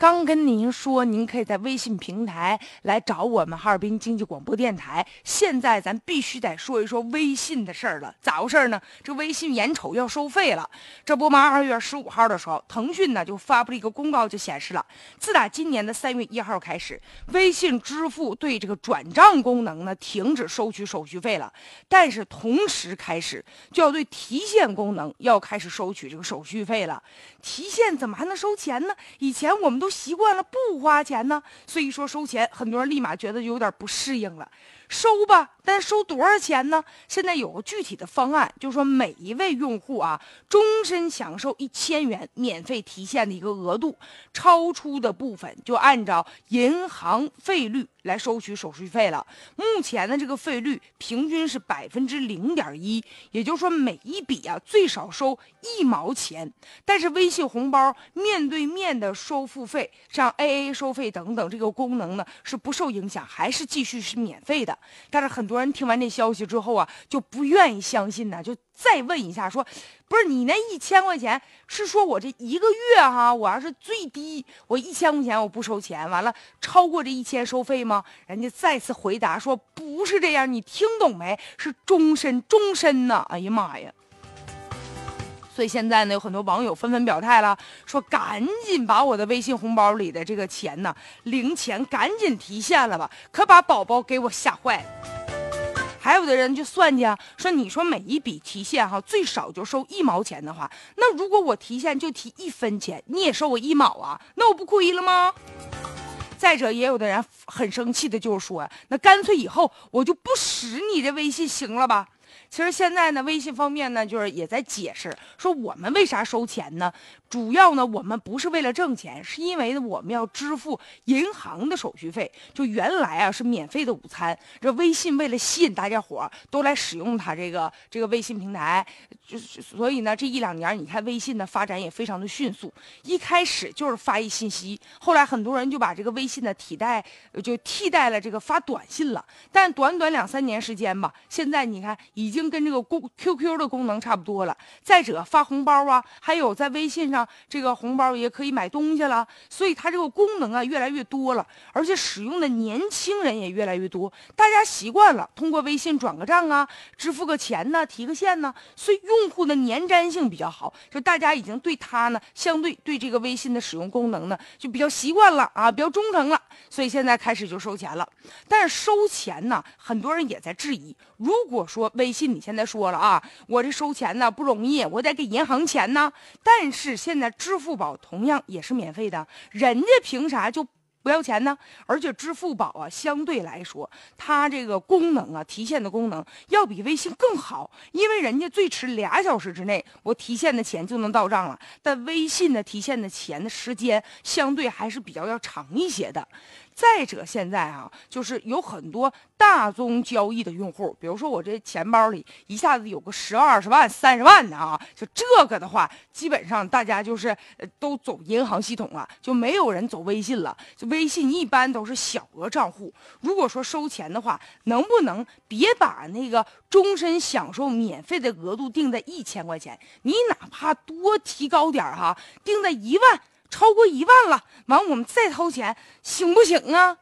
刚跟您说，您可以在微信平台来找我们哈尔滨经济广播电台。现在咱必须得说一说微信的事儿了，咋回事呢？这微信眼瞅要收费了，这不嘛，二月十五号的时候，腾讯呢就发布了一个公告，就显示了，自打今年的三月一号开始，微信支付对这个转账功能呢停止收取手续费了，但是同时开始就要对提现功能要开始收取这个手续费了。提现怎么还能收钱呢？以前我们都。习惯了不花钱呢，所以说收钱，很多人立马觉得有点不适应了。收吧，但收多少钱呢？现在有个具体的方案，就是说每一位用户啊，终身享受一千元免费提现的一个额度，超出的部分就按照银行费率来收取手续费了。目前的这个费率平均是百分之零点一，也就是说每一笔啊最少收一毛钱。但是微信红包面对面的收付费，像 AA 收费等等这个功能呢是不受影响，还是继续是免费的。但是很多人听完这消息之后啊，就不愿意相信呢，就再问一下，说，不是你那一千块钱是说我这一个月哈，我要是最低我一千块钱我不收钱，完了超过这一千收费吗？人家再次回答说不是这样，你听懂没？是终身终身呢！哎呀妈呀！所以现在呢，有很多网友纷纷表态了，说赶紧把我的微信红包里的这个钱呢，零钱赶紧提现了吧，可把宝宝给我吓坏了。还有的人就算计啊，说你说每一笔提现哈，最少就收一毛钱的话，那如果我提现就提一分钱，你也收我一毛啊，那我不亏了吗？再者，也有的人很生气的，就是说，那干脆以后我就不使你这微信行了吧？其实现在呢，微信方面呢，就是也在解释说我们为啥收钱呢？主要呢，我们不是为了挣钱，是因为呢，我们要支付银行的手续费。就原来啊是免费的午餐，这微信为了吸引大家伙儿都来使用它这个这个微信平台，就所以呢，这一两年你看微信的发展也非常的迅速。一开始就是发一信息，后来很多人就把这个微信的替代就替代了这个发短信了。但短短两三年时间吧，现在你看已经。跟这个公 QQ 的功能差不多了。再者，发红包啊，还有在微信上这个红包也可以买东西了。所以它这个功能啊越来越多了，而且使用的年轻人也越来越多。大家习惯了通过微信转个账啊，支付个钱呢，提个现呢，所以用户的粘粘性比较好。就大家已经对它呢，相对对这个微信的使用功能呢，就比较习惯了啊，比较忠诚了。所以现在开始就收钱了。但是收钱呢，很多人也在质疑。如果说微微信你现在说了啊，我这收钱呢不容易，我得给银行钱呢。但是现在支付宝同样也是免费的，人家凭啥就不要钱呢？而且支付宝啊，相对来说，它这个功能啊，提现的功能要比微信更好，因为人家最迟俩小时之内，我提现的钱就能到账了。但微信的提现的钱的时间相对还是比较要长一些的。再者，现在啊，就是有很多大宗交易的用户，比如说我这钱包里一下子有个十、二十万、三十万的啊，就这个的话，基本上大家就是都走银行系统了，就没有人走微信了。就微信一般都是小额账户。如果说收钱的话，能不能别把那个终身享受免费的额度定在一千块钱？你哪怕多提高点哈，定在一万。超过一万了，完我们再掏钱，行不行啊？